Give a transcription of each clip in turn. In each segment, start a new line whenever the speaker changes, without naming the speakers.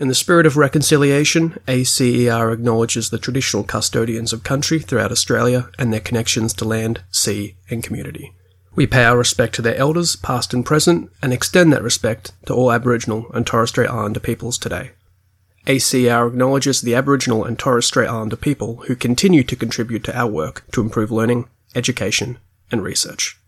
In the spirit of reconciliation, ACER acknowledges the traditional custodians of country throughout Australia and their connections to land, sea, and community. We pay our respect to their elders, past and present, and extend that respect to all Aboriginal and Torres Strait Islander peoples today. ACER acknowledges the Aboriginal and Torres Strait Islander people who continue to contribute to our work to improve learning, education, and research.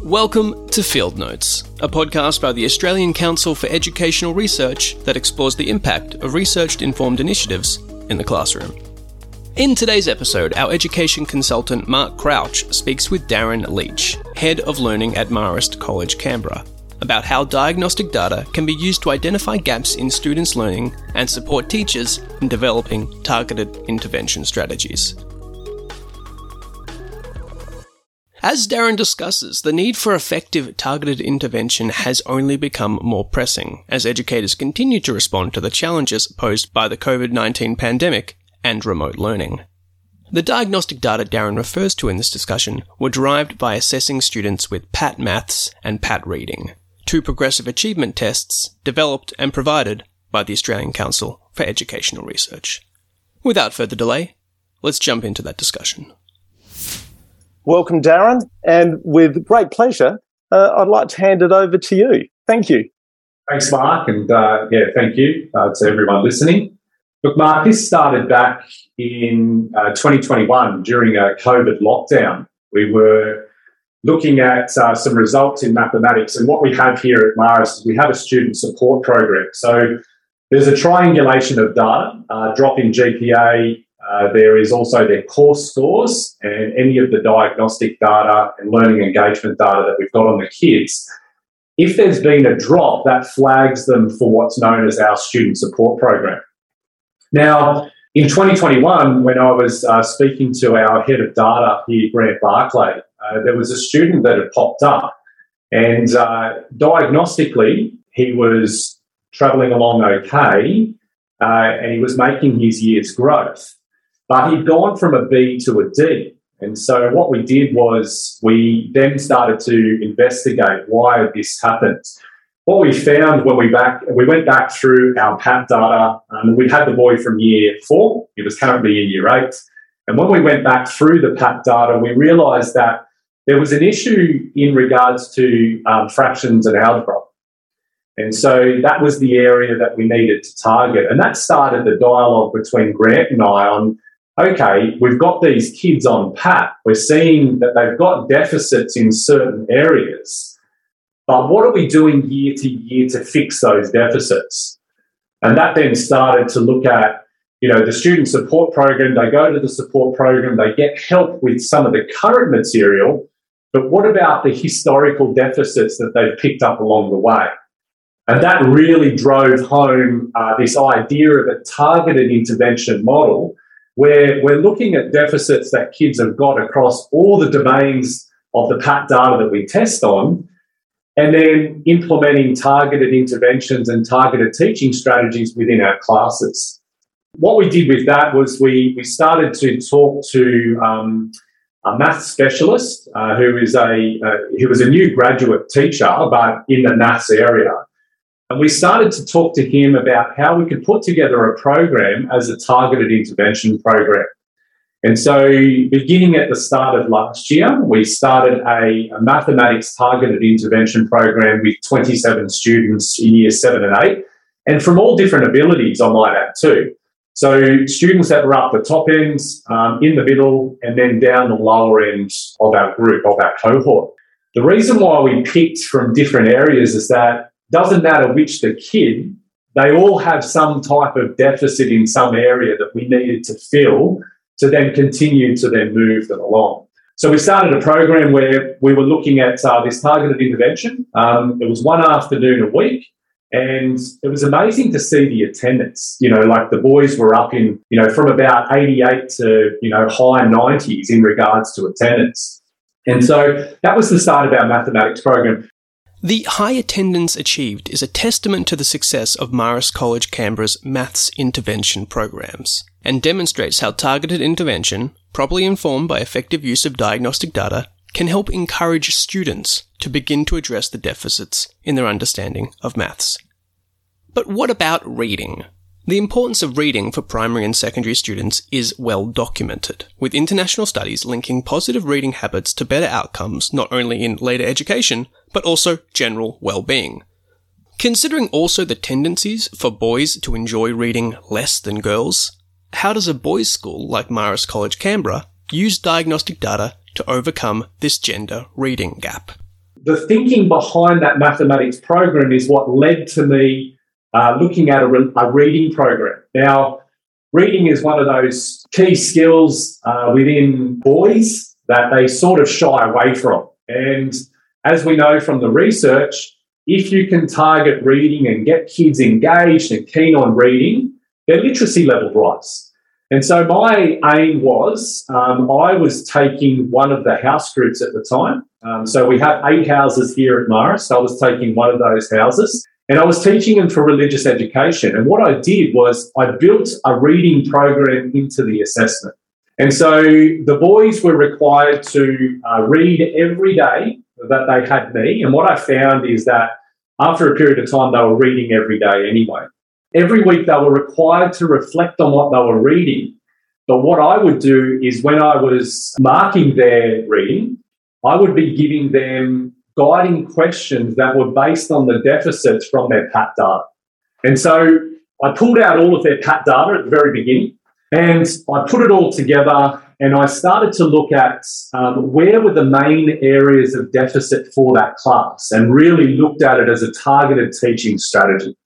Welcome to Field Notes, a podcast by the Australian Council for Educational Research that explores the impact of research informed initiatives in the classroom. In today's episode, our education consultant Marc Kralj speaks with Darren Leach, Head of Learning at Marist College, Canberra, about how diagnostic data can be used to identify gaps in students' learning and support teachers in developing targeted intervention strategies. As Darren discusses, the need for effective targeted intervention has only become more pressing as educators continue to respond to the challenges posed by the COVID 19 pandemic and remote learning. The diagnostic data Darren refers to in this discussion were derived by assessing students with PAT Maths and PAT Reading, two progressive achievement tests developed and provided by the Australian Council for Educational Research. Without further delay, let's jump into that discussion. Welcome, Darren. And with great pleasure, uh, I'd like to hand it over to you. Thank you.
Thanks, Marc. And uh, yeah, thank you uh, to everyone listening. Look, Marc, this started back in uh, 2021 during a COVID lockdown. We were looking at uh, some results in mathematics. And what we have here at Marist is we have a student support program. So there's a triangulation of data, uh, drop in GPA, uh, there is also their course scores and any of the diagnostic data and learning engagement data that we've got on the kids. If there's been a drop, that flags them for what's known as our student support program. Now, in 2021, when I was uh, speaking to our head of data here, Grant Barclay, uh, there was a student that had popped up, and uh, diagnostically, he was travelling along okay, uh, and he was making his year's growth. But he'd gone from a B to a D. And so what we did was we then started to investigate why this happened. What we found when we back we went back through our PAT data, um, we had the boy from year four. He was currently in year eight. And when we went back through the PAT data, we realised that there was an issue in regards to um, fractions and algebra. And so that was the area that we needed to target. And that started the dialogue between Grant and I on okay, we've got these kids on PAT. We're seeing that they've got deficits in certain areas. But what are we doing year to year to fix those deficits? And that then started to look at, you know, the student support program. They go to the support program, they get help with some of the current material. But what about the historical deficits that they've picked up along the way? And that really drove home uh, this idea of a targeted intervention model where we're looking at deficits that kids have got across all the domains of the PAT data that we test on, and then implementing targeted interventions and targeted teaching strategies within our classes. What we did with that was we, we started to talk to um, a math specialist uh, who is a uh, who was a new graduate teacher, but in the maths area, and we started to talk to him about how we could put together a program as a targeted intervention program. And so, beginning at the start of last year, we started a, a, mathematics targeted intervention program with 27 students in year seven and eight, and from all different abilities, I might add too. So, students that were up the top ends, um, in the middle, and then down the lower end of our group, of our cohort. The reason why we picked from different areas is that doesn't matter which the kid, they all have some type of deficit in some area that we needed to fill to then continue to then move them along. So we started a program where we were looking at uh, this targeted intervention. Um, it was one afternoon a week. And it was amazing to see the attendance. You know, like the boys were up in, you know, from about 88 to, you know, high 90s in regards to attendance. And so that was the start of our mathematics program.
The high attendance achieved is a testament to the success of Marist College Canberra's maths intervention programs and demonstrates how targeted intervention, properly informed by effective use of diagnostic data, can help encourage students to begin to address the deficits in their understanding of maths. But what about reading? The importance of reading for primary and secondary students is well documented, with international studies linking positive reading habits to better outcomes not only in later education, but also general well-being. Considering also the tendencies for boys to enjoy reading less than girls, how does a boys' school like Marist College Canberra use diagnostic data to overcome this gender reading gap?
The thinking behind that mathematics program is what led to me uh, looking at a, re- a, reading program. Now, reading is one of those key skills uh, within boys that they sort of shy away from. And as we know from the research, if you can target reading and get kids engaged and keen on reading, their literacy level rise. And so my aim was um, I was taking one of the house groups at the time. Um, so we have eight houses here at Marist. So I was taking one of those houses and I was teaching them for religious education. And what I did was I built a reading program into the assessment. And so the boys were required to uh, read every day that they had me. And what I found is that after a period of time, they were reading every day anyway. Every week, they were required to reflect on what they were reading. But what I would do is when I was marking their reading, I would be giving them guiding questions that were based on the deficits from their PAT data. And so I pulled out all of their PAT data at the very beginning and I put it all together and I started to look at um, where were the main areas of deficit for that class and really looked at it as a targeted teaching strategy.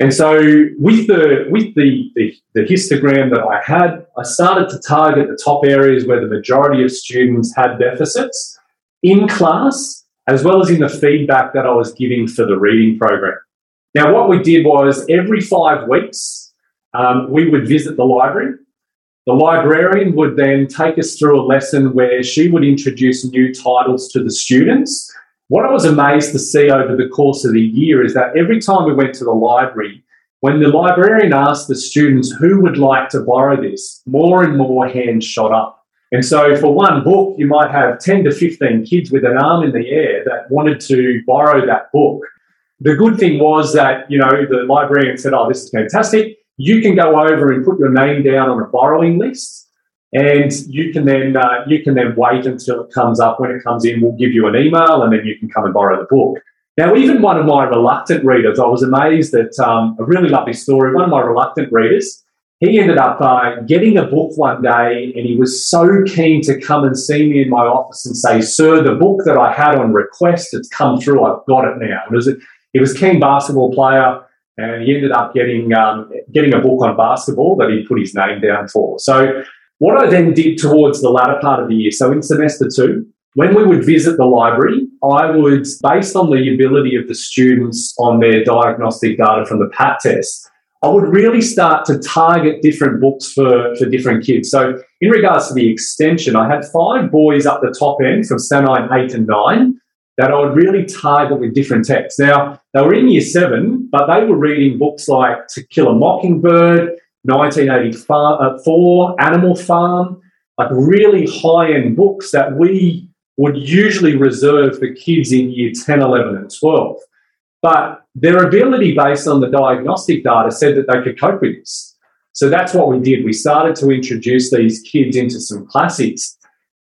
And so with the with the, the, the, histogram that I had, I started to target the top areas where the majority of students had deficits in class, as well as in the feedback that I was giving for the reading program. Now, what we did was every five weeks, um, we would visit the library the librarian would then take us through a lesson where she would introduce new titles to the students. What I was amazed to see over the course of the year is that every time we went to the library, when the librarian asked the students who would like to borrow this, more and more hands shot up. And so, for one book, you might have 10 to 15 kids with an arm in the air that wanted to borrow that book. The good thing was that, you know, the librarian said, Oh, this is fantastic you can go over and put your name down on a borrowing list and you can then uh, you can then wait until it comes up. When it comes in we'll give you an email and then you can come and borrow the book. Now even one of my reluctant readers i was amazed at um, a really lovely story. One of my reluctant readers he ended up uh, getting a book one day and he was so keen to come and see me in my office and say sir the book that i had on request it's come through. I've got it now. It was a, he was keen basketball player and he ended up getting um, getting a book on basketball that he put his name down for. So what I then did towards the latter part of the year, so in semester two, when we would visit the library, I would, based on the ability of the students on their diagnostic data from the PAT test, I would really start to target different books for, for different kids. So, in regards to the extension, I had five boys up the top end from Stanine 8 and 9 that I would really target with different texts. Now, they were in year seven, but they were reading books like To Kill a Mockingbird, 1984, uh, Animal Farm, like really high end books that we would usually reserve for kids in year 10, 11, and 12. But their ability based on the diagnostic data said that they could cope with this. So that's what we did. We started to introduce these kids into some classics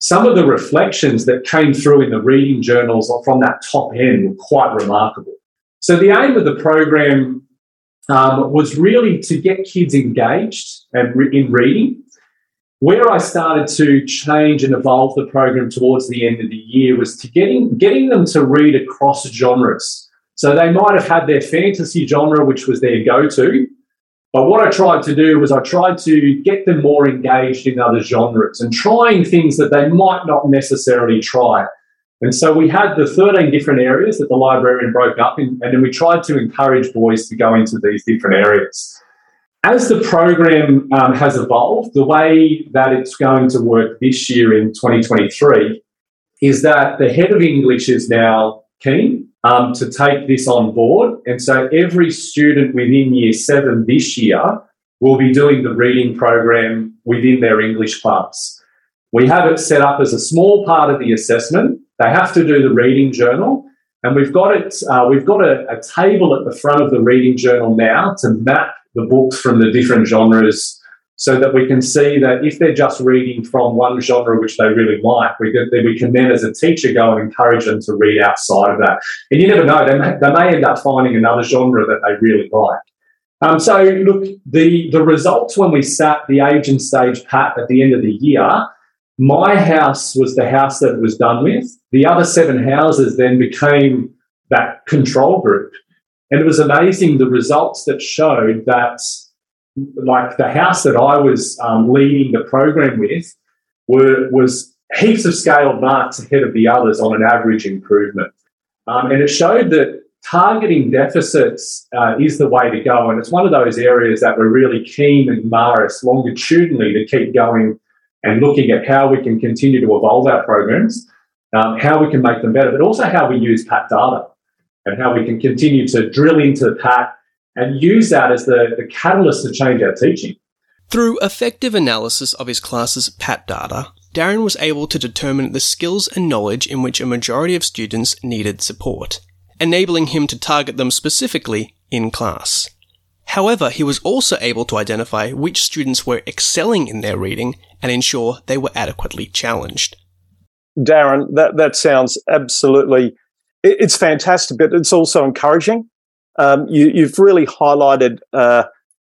some of the reflections that came through in the reading journals from that top end were quite remarkable. So the aim of the program um, was really to get kids engaged in reading. Where I started to change and evolve the program towards the end of the year was to getting getting them to read across genres. So they might have had their fantasy genre, which was their go-to, but what I tried to do was I tried to get them more engaged in other genres and trying things that they might not necessarily try. And so we had the 13 different areas that the librarian broke up, in, and then we tried to encourage boys to go into these different areas. As the program um, has evolved, the way that it's going to work this year in 2023 is that the head of English is now keen um, to take this on board. And so every student within year seven this year will be doing the reading program within their English class. We have it set up as a small part of the assessment. They have to do the reading journal. And we've got it. Uh, we've got a, a table at the front of the reading journal now to map the books from the different genres so that we can see that if they're just reading from one genre which they really like, we can, we can then, as a teacher, go and encourage them to read outside of that. And you never know, they may, they may end up finding another genre that they really like. Um, so, look, the, the results when we sat the age and stage pat at the end of the year, my house was the house that it was done with. The other seven houses then became that control group. And it was amazing the results that showed that like the house that I was um, leading the program with were was heaps of scaled marks ahead of the others on an average improvement, um, and it showed that targeting deficits uh, is the way to go, and it's one of those areas that we're really keen in Marist longitudinally to keep going and looking at how we can continue to evolve our programs, um, how we can make them better, but also how we use PAT data and how we can continue to drill into the PAT and use that as the, the catalyst to change our teaching.
Through effective analysis of his class's PAT data, Darren was able to determine the skills and knowledge in which a majority of students needed support, enabling him to target them specifically in class. However, he was also able to identify which students were excelling in their reading and ensure they were adequately challenged.
Darren, that, that sounds absolutely, it's fantastic, but it's also encouraging um, you, have really highlighted uh,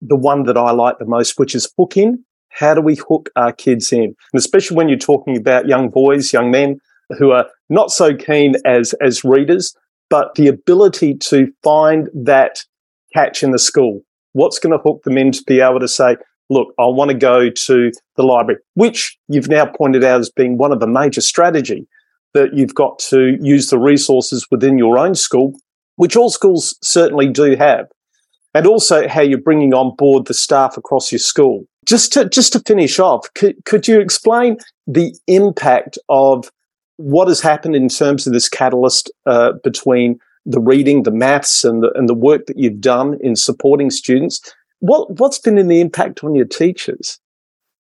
the one that I like the most, which is hook in. How do we hook our kids in? And especially when you're talking about young boys, young men who are not so keen as, as readers, but the ability to find that catch in the school. What's going to hook them in to be able to say, look, I want to go to the library, which you've now pointed out as being one of the major strategy that you've got to use the resources within your own school which all schools certainly do have, and also how you're bringing on board the staff across your school. Just to just to finish off, could, could you explain the impact of what has happened in terms of this catalyst uh, between the reading, the maths, and the, and the work that you've done in supporting students? What what's been in the impact on your teachers?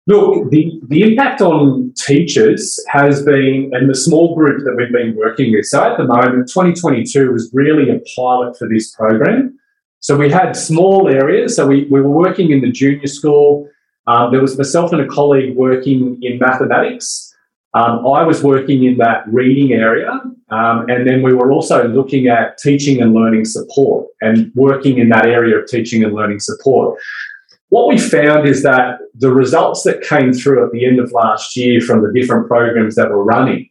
Look, the, the impact on teachers has been, and the small group that we've been working with. So at the moment, 2022 was really a pilot for this program. So we had small areas. So we, we were working in the junior school. Um, there was myself and a colleague working in mathematics. Um, I was working in that reading area. Um, and then we were also looking at teaching and learning support and working in that area of teaching and learning support. What we found is that the results that came through at the end of last year from the different programs that were running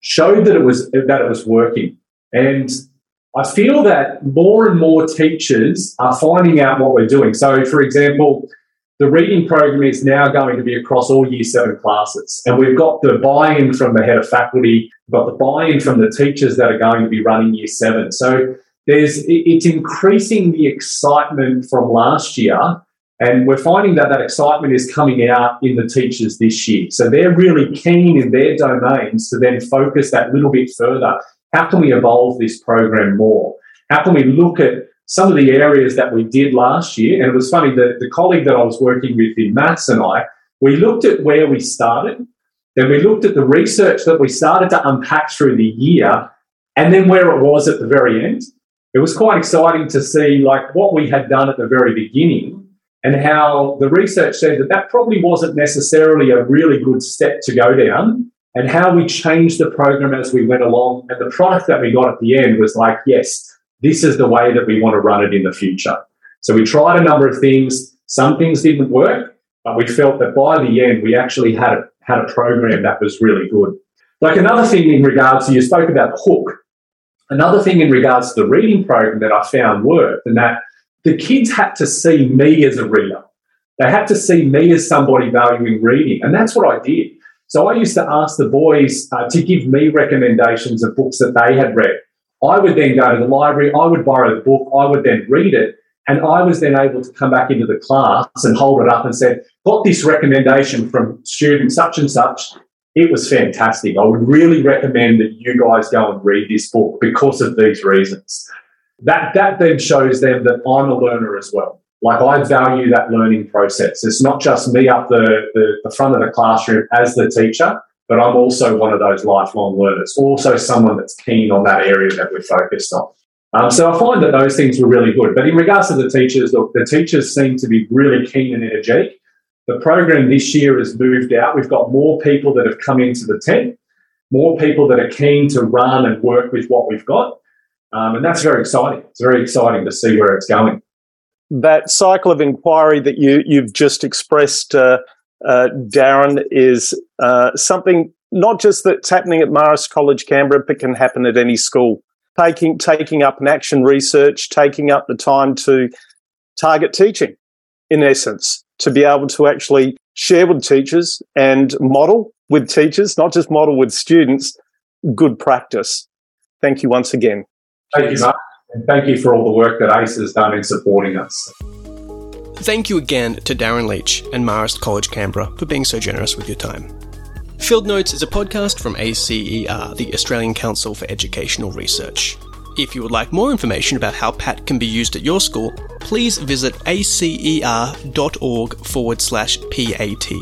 showed that it was that it was working. And I feel that more and more teachers are finding out what we're doing. So, for example, the reading program is now going to be across all year seven classes. And we've got the buy in from the head of faculty, we've got the buy in from the teachers that are going to be running year seven. So, there's, it's increasing the excitement from last year and we're finding that that excitement is coming out in the teachers this year. So they're really keen in their domains to then focus that little bit further. How can we evolve this program more? How can we look at some of the areas that we did last year? And it was funny, the, the colleague that I was working with in maths and I, we looked at where we started, then we looked at the research that we started to unpack through the year, and then where it was at the very end. It was quite exciting to see like what we had done at the very beginning and how the research said that that probably wasn't necessarily a really good step to go down, and how we changed the program as we went along. And the product that we got at the end was like, yes, this is the way that we want to run it in the future. So we tried a number of things. Some things didn't work, but we felt that by the end, we actually had a, had a program that was really good. Like another thing in regards to, you spoke about the hook. Another thing in regards to the reading program that I found worked, and that the kids had to see me as a reader. They had to see me as somebody valuing reading. And that's what I did. So I used to ask the boys uh, to give me recommendations of books that they had read. I would then go to the library, I would borrow the book, I would then read it. And I was then able to come back into the class and hold it up and say, got this recommendation from student such and such. It was fantastic. I would really recommend that you guys go and read this book because of these reasons that that then shows them that I'm a learner as well. Like I value that learning process. It's not just me up the, the, the front of the classroom as the teacher. but I'm also one of those lifelong learners, also someone that's keen on that area that we're focused on. Um, so I find that those things were really good. But in regards to the teachers, look, the teachers seem to be really keen and energetic. The program this year has moved out. We've got more people that have come into the tent, more people that are keen to run and work with what we've got. Um, and that's very exciting. It's very exciting to see where it's going.
That cycle of inquiry that you, you've just expressed, uh, uh, Darren, is uh, something not just that's happening at Marist College, Canberra, but can happen at any school taking taking up an action research, taking up the time to target teaching, in essence, to be able to actually share with teachers and model with teachers, not just model with students, good practice. Thank you once again.
Thank you, Marc. And thank you for all the work that ACER has done in supporting us.
Thank you again to Darren Leach and Marist College Canberra for being so generous with your time. Field Notes is a podcast from ACER, the Australian Council for Educational Research. If you would like more information about how PAT can be used at your school, please visit acer.org forward slash PAT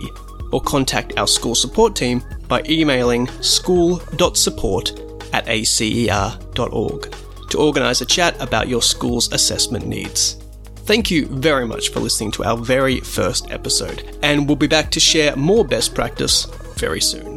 or contact our school support team by emailing school.support at acer.org to organise a chat about your school's assessment needs. Thank you very much for listening to our very first episode, and we'll be back to share more best practice very soon.